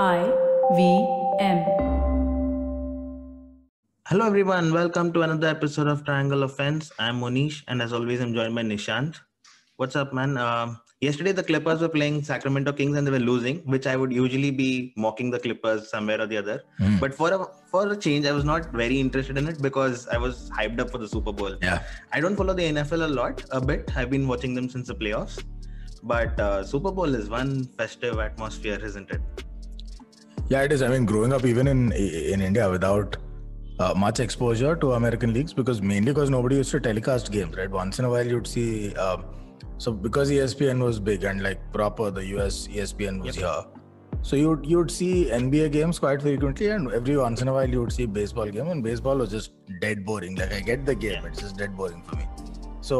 I V M. Hello, everyone. Welcome to another episode of Triangle Offense. I'm Monish, and as always, I'm joined by Nishant. What's up, man? Um, yesterday, the Clippers were playing Sacramento Kings, and they were losing, which I would usually be mocking the Clippers somewhere or the other. Mm. But for a for a change, I was not very interested in it because I was hyped up for the Super Bowl. Yeah. I don't follow the NFL a lot, a bit. I've been watching them since the playoffs. But uh, Super Bowl is one festive atmosphere, isn't it? Yeah, it is. I mean, growing up even in in India without uh, much exposure to American leagues because mainly because nobody used to telecast games, right? Once in a while you'd see. Um, so because ESPN was big and like proper, the US ESPN was Yep. here. So you'd you'd see NBA games quite frequently, and every once in a while you would see baseball game, and baseball was just dead boring. Like I get the game, it's just dead boring for me. So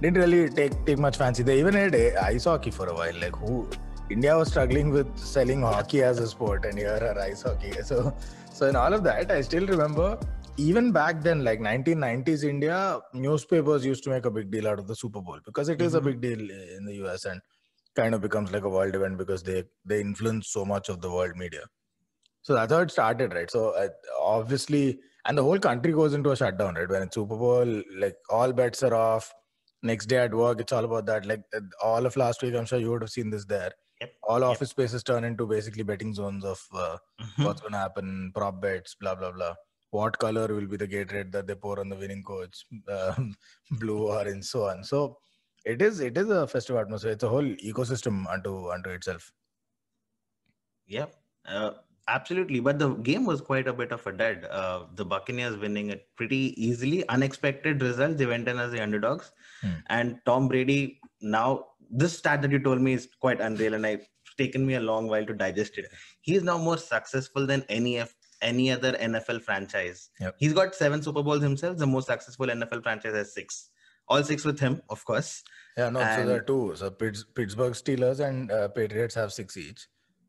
didn't really take take much fancy. They even had a ice hockey for a while. Like who India was struggling with selling hockey as a sport, and here are ice hockey. So so in all of that, I still remember even back then, like 1990s India, newspapers used to make a big deal out of the Super Bowl because it is a Mhm. big deal in the US and kind of becomes like a world event because they they influence so much of the world media. So that's how it started, right? So uh, obviously, and the whole country goes into a shutdown, right? When it's Super Bowl, like all bets are off. Next day at work, it's all about that. Like uh, all of last week, I'm sure you would have seen this there. Yep. All Yep. office spaces turn into basically betting zones of uh, Mhm. what's going to happen, prop bets, blah blah blah. What color will be the Gatorade that they pour on the winning coach, um, blue, orange, so on. So it is it is a festive atmosphere. It's a whole ecosystem unto unto itself. Yep, uh, absolutely. But the game was quite a bit of a dead Uh, the Buccaneers winning it pretty easily. Unexpected results. They went in as the underdogs. Hmm. And Tom Brady, now, this stat that you told me is quite unreal, and it's taken me a long while to digest it. He is now more successful than any F- any other NFL franchise. Yep. He's got seven Super Bowls himself. The most successful NFL franchise has six. All six with him, of course. Yeah, no, so there are two. So Pitts, Pittsburgh Steelers and uh, Patriots have six each.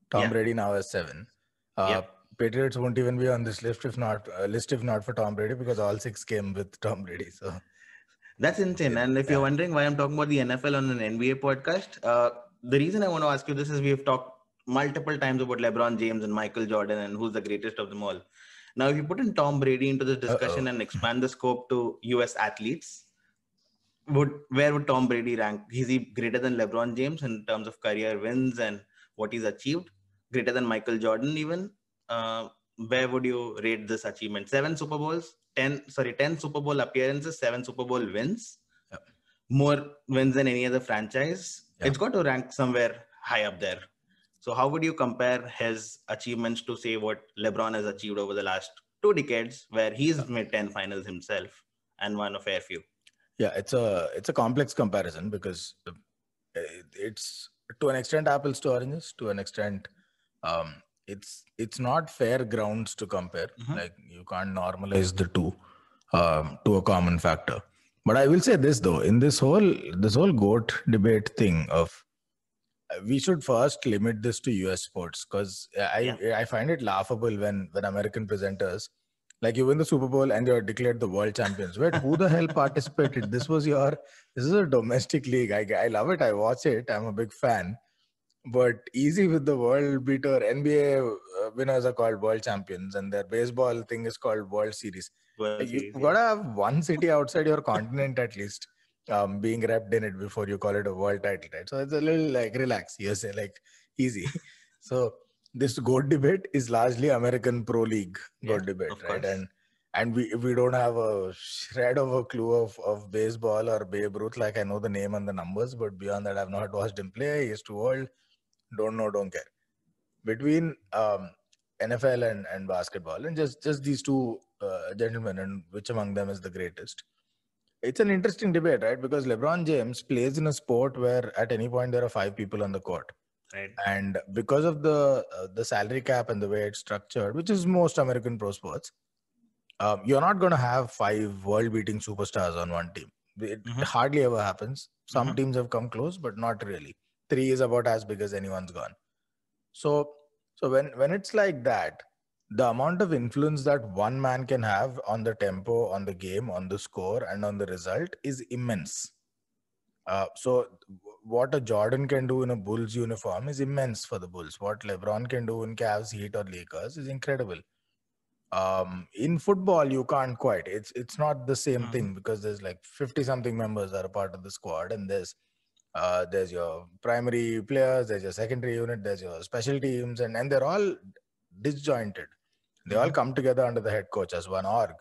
Tom Yeah. Brady now has seven. Uh, Yep. Patriots won't even be on this list if not uh, list if not for Tom Brady because all six came with Tom Brady. So That's insane. And if you're wondering why I'm talking about the NFL on an NBA podcast, uh, the reason I want to ask you this is we've talked multiple times about LeBron James and Michael Jordan and who's the greatest of them all. Now, if you put in Tom Brady into this discussion Uh-oh. and expand the scope to US athletes, would where would Tom Brady rank? Is he greater than LeBron James in terms of career wins and what he's achieved? Greater than Michael Jordan even? Uh, where would you rate this achievement? Seven Super Bowls, ten sorry, ten Super Bowl appearances, seven Super Bowl wins, Yep. more wins than any other franchise. Yeah. It's got to rank somewhere high up there. So how would you compare his achievements to say what LeBron has achieved over the last two decades, where he's made ten finals himself and won a fair few? yeah, it's a it's a complex comparison because it's to an extent apples to oranges. To an extent, um, it's it's not fair grounds to compare. Mhm. Like you can't normalize the two um, to a common factor. But I will say this though, in this whole this whole goat debate thing of we should first limit this to US sports because I I find it laughable when when American presenters like you win the Super Bowl and you're declared the world champions. Wait, who the hell participated? This was your this is a domestic league. I I love it. I watch it. I'm a big fan. But easy with the world beater. NBA uh, winners are called world champions, and their baseball thing is called World Series. Well, Like, see, you gotta have one city outside your continent at least um, being wrapped in it before you call it a world title, right? So it's a little like relax, you say like easy. so this goat debate is largely American pro league goat Yeah, debate, right? course. And and we we don't have a shred of a clue of, of baseball or Babe Ruth. Like I know the name and the numbers, but beyond that, I've not watched him play. He's too old. Don't know, don't care. Between um, NFL and, and basketball, and just just these two uh, gentlemen, and which among them is the greatest? It's an interesting debate, right? Because LeBron James plays in a sport where at any point there are five people on the court, right. and because of the uh, the salary cap and the way it's structured, which is most American pro sports, um, you're not going to have five world-beating superstars on one team. It Mhm. hardly ever happens. Some Mhm. teams have come close, but not really. Three is about as big as anyone's gone. So, so when when it's like that, the amount of influence that one man can have on the tempo, on the game, on the score, and on the result is immense. Uh, so what a Jordan can do in a Bulls uniform is immense for the Bulls. What LeBron can do in Cavs, Heat, or Lakers is incredible. Um, in football, you can't quite. It's it's not the same Mhm. thing because there's like fifty something members that are part of the squad, and there's uh, there's your primary players, there's your secondary unit, there's your special teams, and and they're all disjointed. They all Mhm. come together under the head coach as one org,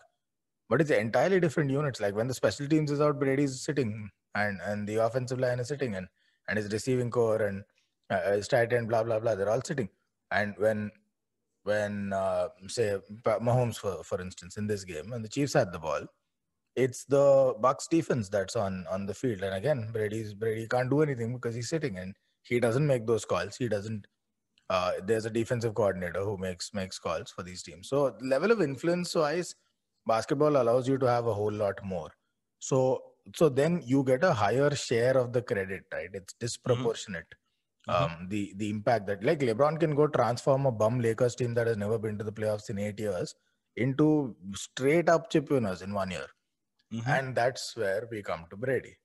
but it's entirely different units. Like when the special teams is out, Brady's sitting, and and the offensive line is sitting, and and his receiving corps and uh, his tight end, blah blah blah. They're all sitting, and when when uh, say Mahomes for for instance in this game, when the Chiefs had the ball, it's the Buck defense that's on on the field, and again Brady's Brady can't do anything because he's sitting and he doesn't make those calls. He doesn't. Uh, there's a defensive coordinator who makes makes calls for these teams. So level of influence wise, basketball allows you to have a whole lot more. So so then you get a higher share of the credit, right? It's disproportionate. Mhm. Um, the the impact that like LeBron can go transform a bum Lakers team that has never been to the playoffs in eight years into straight up chip winners in one year, Mhm. and that's where we come to Brady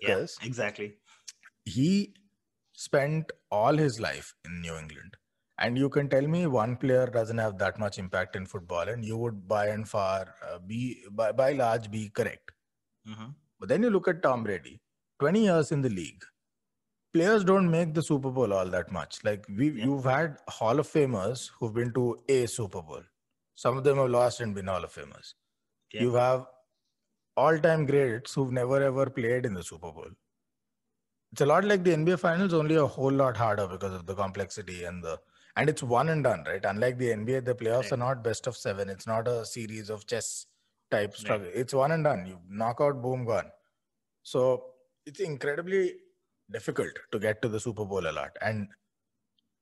yeah, because exactly. he spent all his life in New England. And you can tell me one player doesn't have that much impact in football, and you would by and far uh, be by, by large be correct. Mhm. But then you look at Tom Brady, 20 years in the league. Players don't make the Super Bowl all that much. Like we Yeah. you've had Hall of Famers who've been to a Super Bowl. Some of them have lost and been Hall of Famers. Yeah. You have all-time greats who've never ever played in the Super Bowl. It's a lot like the NBA Finals, only a whole lot harder because of the complexity and the and it's one and done, right? Unlike the NBA, the playoffs Right. are not best of seven. It's not a series of chess type Right. struggle. It's one and done. You knock out, boom, gone. So it's incredibly difficult to get to the Super Bowl a lot. And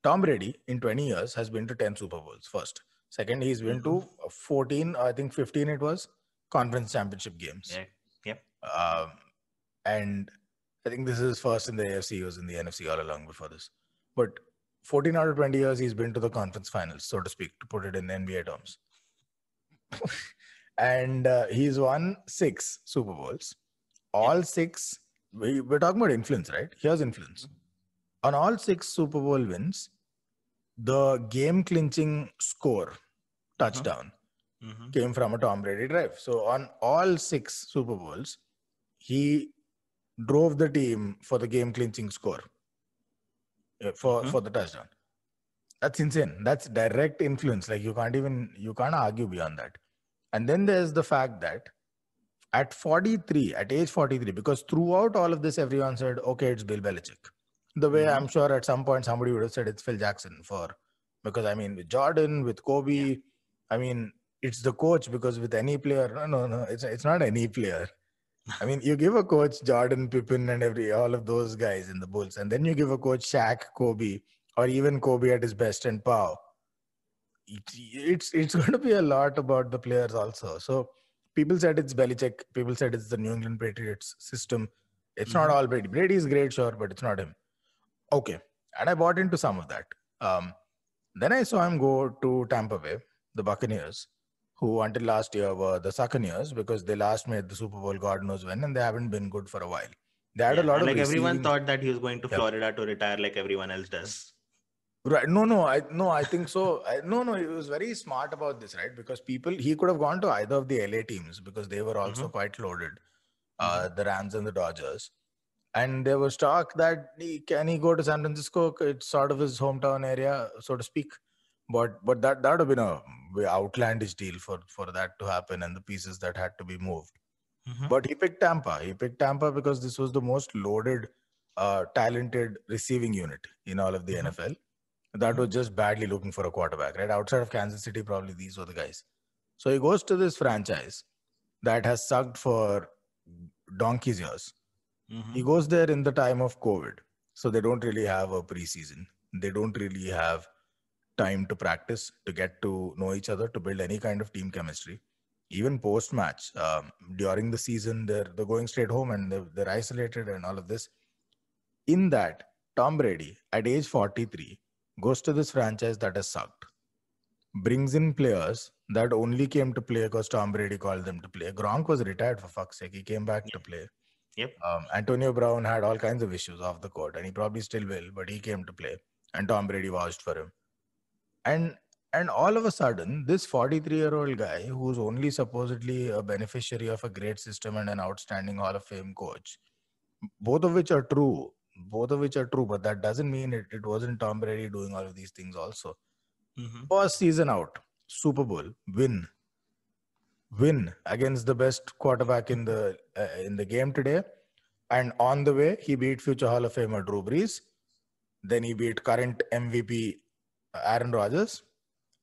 Tom Brady in 20 years has been to 10 Super Bowls first. Second, he's been to mm-hmm. 14, I think 15 it was, conference championship games. Yeah. Yep. Um, and I think this is first in the AFC, he was in the NFC all along before this. But 14 out of 20 years, he's been to the conference finals, so to speak, to put it in NBA terms. and uh, he's won six Super Bowls. All six, we, we're talking about influence, right? Here's influence. On all six Super Bowl wins, the game clinching score, touchdown, Mhm. came from a Tom Brady drive. So on all six Super Bowls, he drove the team for the game clinching score uh, for Mhm. for the touchdown. That's insane. That's direct influence. Like you can't even you can't argue beyond that. And then there's the fact that at 43, at age 43, because throughout all of this, everyone said, okay, it's Bill Belichick. The way Mhm. I'm sure at some point somebody would have said it's Phil Jackson for because I mean with Jordan, with Kobe, I mean it's the coach because with any player, no, no, no, it's it's not any player. I mean, you give a coach Jordan, Pippen, and every all of those guys in the Bulls, and then you give a coach Shaq, Kobe, or even Kobe at his best and Pau. It- It's it's going to be a lot about the players also. So people said it's Belichick. People said it's the New England Patriots system. It's not Mhm. all Brady. Brady is great, sure, but it's not him. Okay, and I bought into some of that. Um, then I saw him go to Tampa Bay, the Buccaneers, who until last year were the Succaneers because they last made the Super Bowl, God knows when, and they haven't been good for a while. They had Yeah, a lot of like everyone thought that he was going to Yeah. Florida to retire like everyone else does. Right. No, no, I no, I think so. I, no, no, he was very smart about this, right? Because people he could have gone to either of the LA teams because they were also quite loaded, uh, the Rams and the Dodgers. And there was talk that he, can he go to San Francisco? It's sort of his hometown area, so to speak. But but that that would have been a outlandish deal for for that to happen and the pieces that had to be moved. Mhm. But he picked Tampa. He picked Tampa because this was the most loaded, uh, talented receiving unit in all of the Mhm. NFL. That was just badly looking for a quarterback, right? Outside of Kansas City, probably these were the guys. So he goes to this franchise that has sucked for donkey's years. Mhm. He goes there in the time of COVID. So they don't really have a preseason. They don't really have time to practice, to get to know each other, to build any kind of team chemistry. Even post match, um, during the season, they're, they're going straight home and they're, they're isolated and all of this. In that, Tom Brady, at age 43, goes to this franchise that has sucked, brings in players that only came to play because Tom Brady called them to play. Gronk was retired for fuck's sake. He came back to play. Yep. Um, Antonio Brown had all kinds of issues off the court, and he probably still will, but he came to play, and Tom Brady vouched for him. And and all of a sudden, this 43 year old guy, who's only supposedly a beneficiary of a great system and an outstanding Hall of Fame coach, both of which are true, both of which are true, but that doesn't mean it, it wasn't Tom Brady doing all of these things also. Mhm. First season out, Super Bowl, win. Win against the best quarterback in the uh, in the game today. And on the way, he beat future Hall of Famer Drew Brees. Then he beat current MVP Aaron Rodgers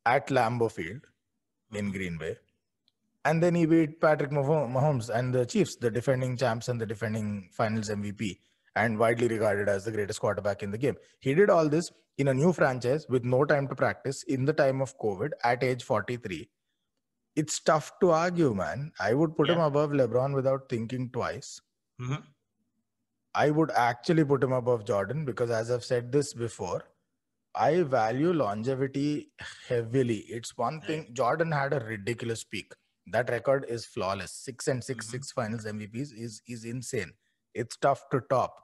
at Lambeau Field in Green Bay. And then he beat Patrick Mahomes and the Chiefs, the defending champs and the defending finals MVP, and widely regarded as the greatest quarterback in the game. He did all this in a new franchise with no time to practice in the time of COVID at age 43. It's tough to argue, man. I would put him above LeBron without thinking twice. Mhm. I would actually put him above Jordan because, as I've said this before, I value longevity heavily. It's one thing. Jordan had a ridiculous peak. That record is flawless. Six and 6 Mhm. six finals MVPs is is insane. It's tough to top.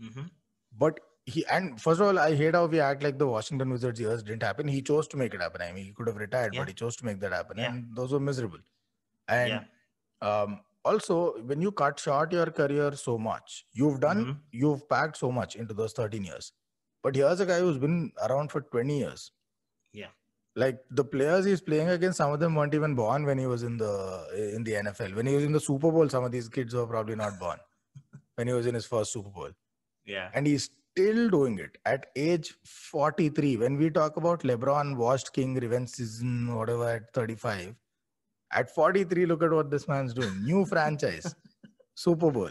Mhm. But he and first of all, I hate how we act like the Washington Wizards years didn't happen. He chose to make it happen. I mean, he could have retired, Yeah. but he chose to make that happen, Yeah. and those were miserable. And Yeah. um, also, when you cut short your career so much, you've done, Mhm. you've packed so much into those 13 years. But here's a guy who's been around for 20 years. Yeah. Like the players he's playing against, some of them weren't even born when he was in the in the NFL. When he was in the Super Bowl, some of these kids were probably not born when he was in his first Super Bowl Yeah. and he's still doing it at age 43 when we talk about lebron washed king revenge season whatever at 35 at 43 look at what this man's doing new franchise super bowl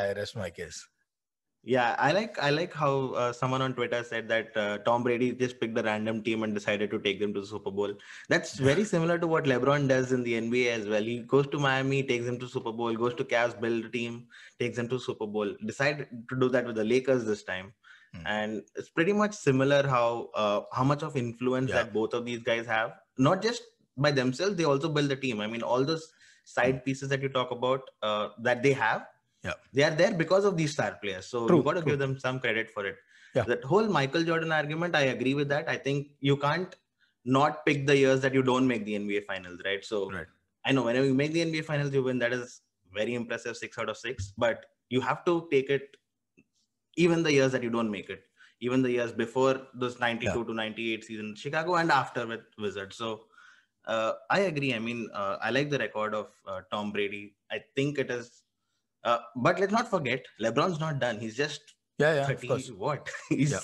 i rest my case Yeah, I like I like how uh, someone on Twitter said that uh, Tom Brady just picked a random team and decided to take them to the Super Bowl. That's very similar to what LeBron does in the NBA as well. He goes to Miami, takes them to Super Bowl, goes to Cavs, build a team, takes them to Super Bowl. Decided to do that with the Lakers this time, Hmm. and it's pretty much similar how uh, how much of influence Yeah. that both of these guys have. Not just by themselves, they also build the team. I mean, all those side pieces that you talk about uh, that they have Yeah. they are there because of these star players. So True, you got to true. give them some credit for it. Yeah. That whole Michael Jordan argument, I agree with that. I think you can't not pick the years that you don't make the NBA finals, right? So Right. I know whenever you make the NBA finals, you win. That is very impressive, six out of six. But you have to take it even the years that you don't make it, even the years before those 92 to 98 season Chicago and after with Wizards. So uh, I agree. I mean, uh, I like the record of uh, Tom Brady. I think it is. Uh, but let's not forget, LeBron's not done. He's just yeah yeah of 30 course what? He's Yeah.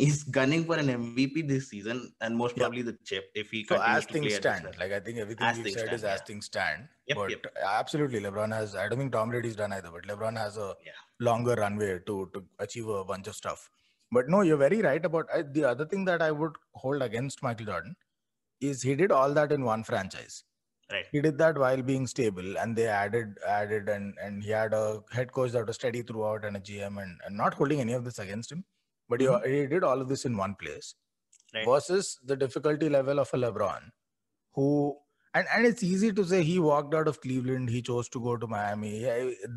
he's gunning for an MVP this season and most Yeah. probably the chip if he so as things stand like i think everything As you things said stand, is as things stand Yep, but yep. absolutely lebron has i don't think tom brady's done either but lebron has a Yeah. longer runway to to achieve a bunch of stuff but no you're very right about I, the other thing that i would hold against michael jordan is he did all that in one franchise Right. he did that while being stable and they added added and and he had a head coach that was steady throughout and a gm and, and not holding any of this against him but he, mm-hmm. he did all of this in one place Right. versus the difficulty level of a lebron who and, and it's easy to say he walked out of cleveland he chose to go to miami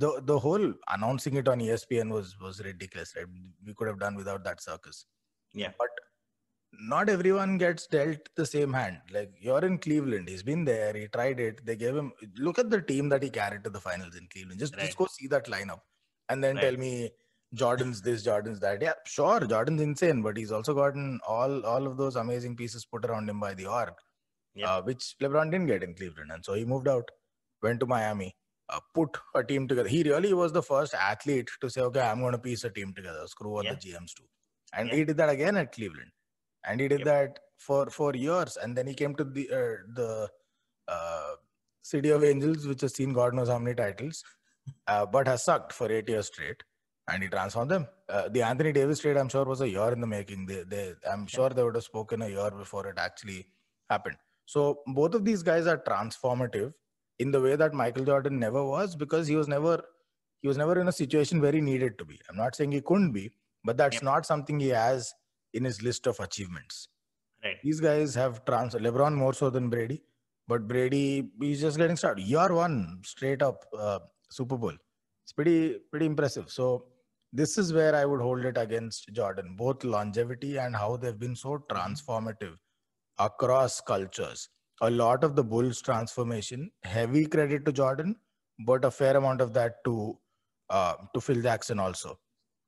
the the whole announcing it on espn was was ridiculous right we could have done without that circus Yeah. but not everyone gets dealt the same hand. Like you're in Cleveland, he's been there, he tried it. They gave him look at the team that he carried to the finals in Cleveland. Just Right. just go see that lineup, and then Right. tell me Jordan's this, Jordan's that. Yeah, sure, Jordan's insane, but he's also gotten all all of those amazing pieces put around him by the org, Yep. uh, which LeBron didn't get in Cleveland, and so he moved out, went to Miami. Uh, put a team together. He really was the first athlete to say, "Okay, I'm going to piece a team together. Screw what Yeah. the GMs do," and Yeah. he did that again at Cleveland and he did Yep. that for for years. And then he came to the uh, the uh, city of angels which has seen god knows how many titles uh, but has sucked for eight years straight. And he transformed them. Uh, the anthony davis trade i'm sure was a year in the making. They, they i'm sure they would have spoken a year before it actually happened. So both of these guys are transformative in the way that michael jordan never was because he was never he was never in a situation where he needed to be. I'm not saying he couldn't be but that's Yep. not something he has in his list of achievements. Right. These guys have trans LeBron more so than Brady, but Brady he's just getting started. Year one, straight up uh, Super Bowl, It's pretty pretty impressive. So this is where I would hold it against Jordan, both longevity and how they've been so transformative across cultures. A lot of the Bulls transformation, heavy credit to Jordan, but a fair amount of that to uh, to Phil Jackson also.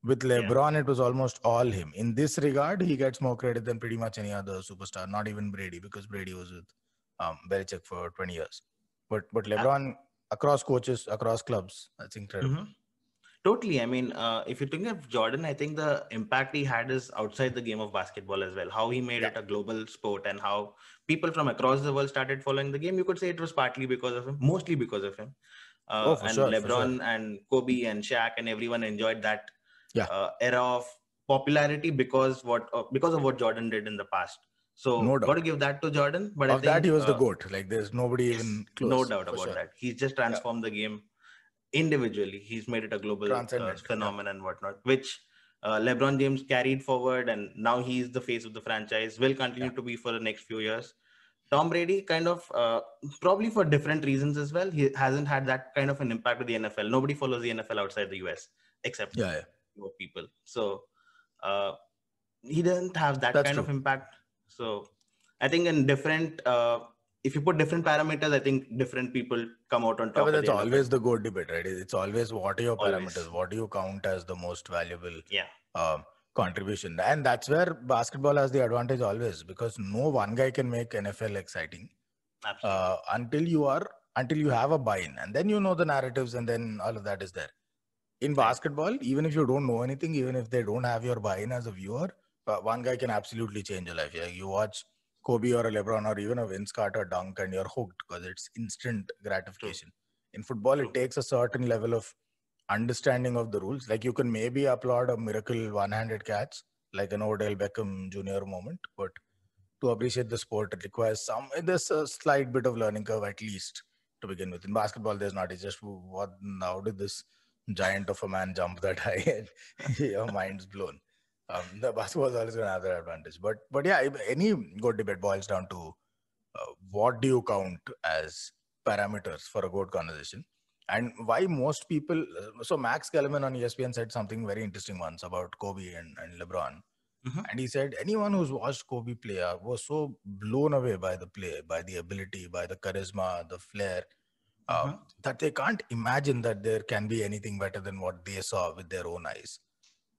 With Yeah. LeBron, it was almost all him. In this regard, he gets more credit than pretty much any other superstar, not even Brady, because Brady was with um, Belichick for 20 years. But but LeBron across coaches, across clubs, that's incredible. Mhm. Totally. I mean, uh, if you think of Jordan, I think the impact he had is outside the game of basketball as well. How he made Yeah. it a global sport and how people from across the world started following the game. You could say it was partly because of him, mostly because of him. Uh, Oh, and sure, LeBron and Kobe and Shaq and everyone enjoyed that Yeah. uh, era of popularity because what uh, because of what Jordan did in the past. So No doubt. got to give that to Jordan. But I of that, he was the uh, goat. Like there's nobody Yes, even close. no doubt about sure. that. He's just transformed the game individually. He's made it a global uh, yeah. phenomenon and whatnot, which uh, LeBron James carried forward, and now he's the face of the franchise. Will continue Yeah. to be for the next few years. Tom Brady, kind of, uh, probably for different reasons as well. He hasn't had that kind of an impact with the NFL. Nobody follows the NFL outside the US except Yeah, yeah. Fewer people. So uh, he doesn't have that That's kind of impact. So I think in different, uh, if you put different parameters, I think different people come out on Yeah, top. but at that's the always the good debate, right? It's always what are your Always. parameters? What do you count as the most valuable Yeah. um, contribution? And that's where basketball has the advantage always because no one guy can make NFL exciting uh, until you are until you have a buy-in, and then you know the narratives, and then all of that is there. In basketball, even if you don't know anything, even if they don't have your buy-in as a viewer, uh, one guy can absolutely change your life. Yeah, you watch Kobe or a LeBron or even a Vince Carter dunk, and you're hooked because it's instant gratification. In football, True. it takes a certain level of understanding of the rules. Like you can maybe applaud a miracle one-handed catch, like an Odell Beckham Jr. moment, but to appreciate the sport, it requires some. There's a slight bit of learning curve at least to begin with. In basketball, there's not. It's just what? How did this giant of a man jump that high? And your mind's blown. Um, the basketball is always going to have that advantage. But but yeah, any good debate boils down to uh, what do you count as parameters for a good conversation, and why most people. uh, So Max Kellerman on ESPN said something very interesting once about Kobe and, and LeBron. Mhm. And he said anyone who's watched Kobe play was so blown away by the play, by the ability, by the charisma, the flair, um, Mhm. that they can't imagine that there can be anything better than what they saw with their own eyes.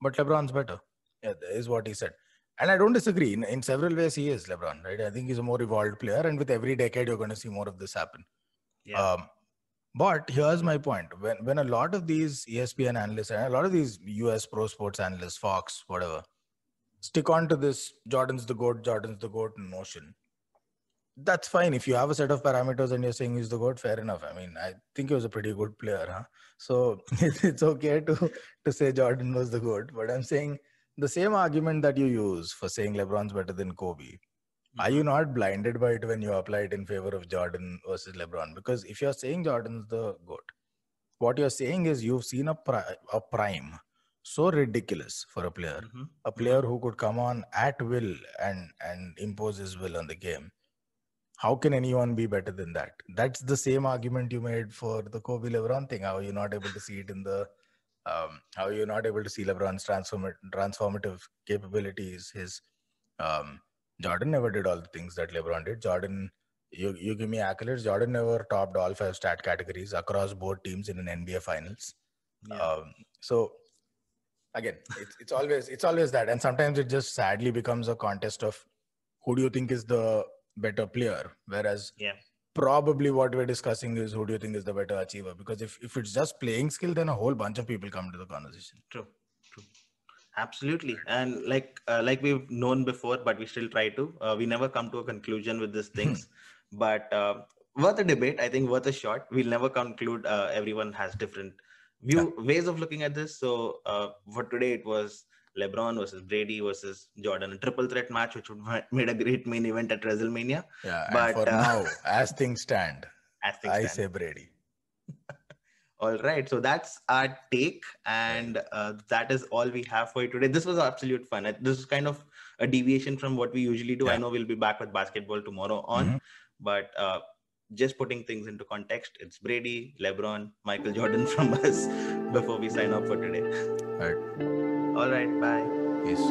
But LeBron's better. Yeah, is what he said. And I don't disagree. In, in several ways, he is LeBron, right? I think he's a more evolved player. And with every decade, you're going to see more of this happen. yeah. Um, but here's my point: when when a lot of these ESPN analysts and a lot of these US pro sports analysts, Fox, whatever, stick on to this Jordan's the goat, Jordan's the goat notion. That's fine if you have a set of parameters and you're saying he's the goat. Fair enough. I mean, I think he was a pretty good player, huh? So it's, it's okay to to say Jordan was the goat. But I'm saying the same argument that you use for saying LeBron's better than Kobe are Mm-hmm. you not blinded by it when you apply it in favor of Jordan versus LeBron? Because if you're saying Jordan's the GOAT, what you're saying is you've seen a, pri- a prime so ridiculous for a player, Mhm. a player who could come on at will and, and impose his will on the game. How can anyone be better than that? That's the same argument you made for the Kobe LeBron thing. How you're you not able to see it in the um, how are you not able to see LeBron's transform- transformative capabilities, his um, Jordan never did all the things that LeBron did. Jordan, you, you give me accolades. Jordan never topped all five stat categories across both teams in an NBA Finals. Yeah. Um, so again, it's, it's always it's always that, and sometimes it just sadly becomes a contest of who do you think is the better player, whereas Yeah. probably what we're discussing is who do you think is the better achiever? Because if if it's just playing skill, then a whole bunch of people come to the conversation. True, true. Absolutely, and like uh, like we've known before, but we still try to. Uh, we never come to a conclusion with these things, but uh, worth a debate. I think worth a shot. We'll never conclude. Uh, everyone has different view ways of looking at this. So uh, for today, it was LeBron versus Brady versus Jordan, a triple threat match, which would made a great main event at WrestleMania. Yeah, But, for uh, now, as things stand, As things I stand. say Brady. All right, so that's our take, and uh, that is all we have for you today. This was absolute fun. Uh, This is kind of a deviation from what we usually do. I know we'll be back with basketball tomorrow on, Mhm. but uh, just putting things into context, it's Brady, LeBron, Michael Jordan from us before we sign off for today. Right. All right, bye. Peace.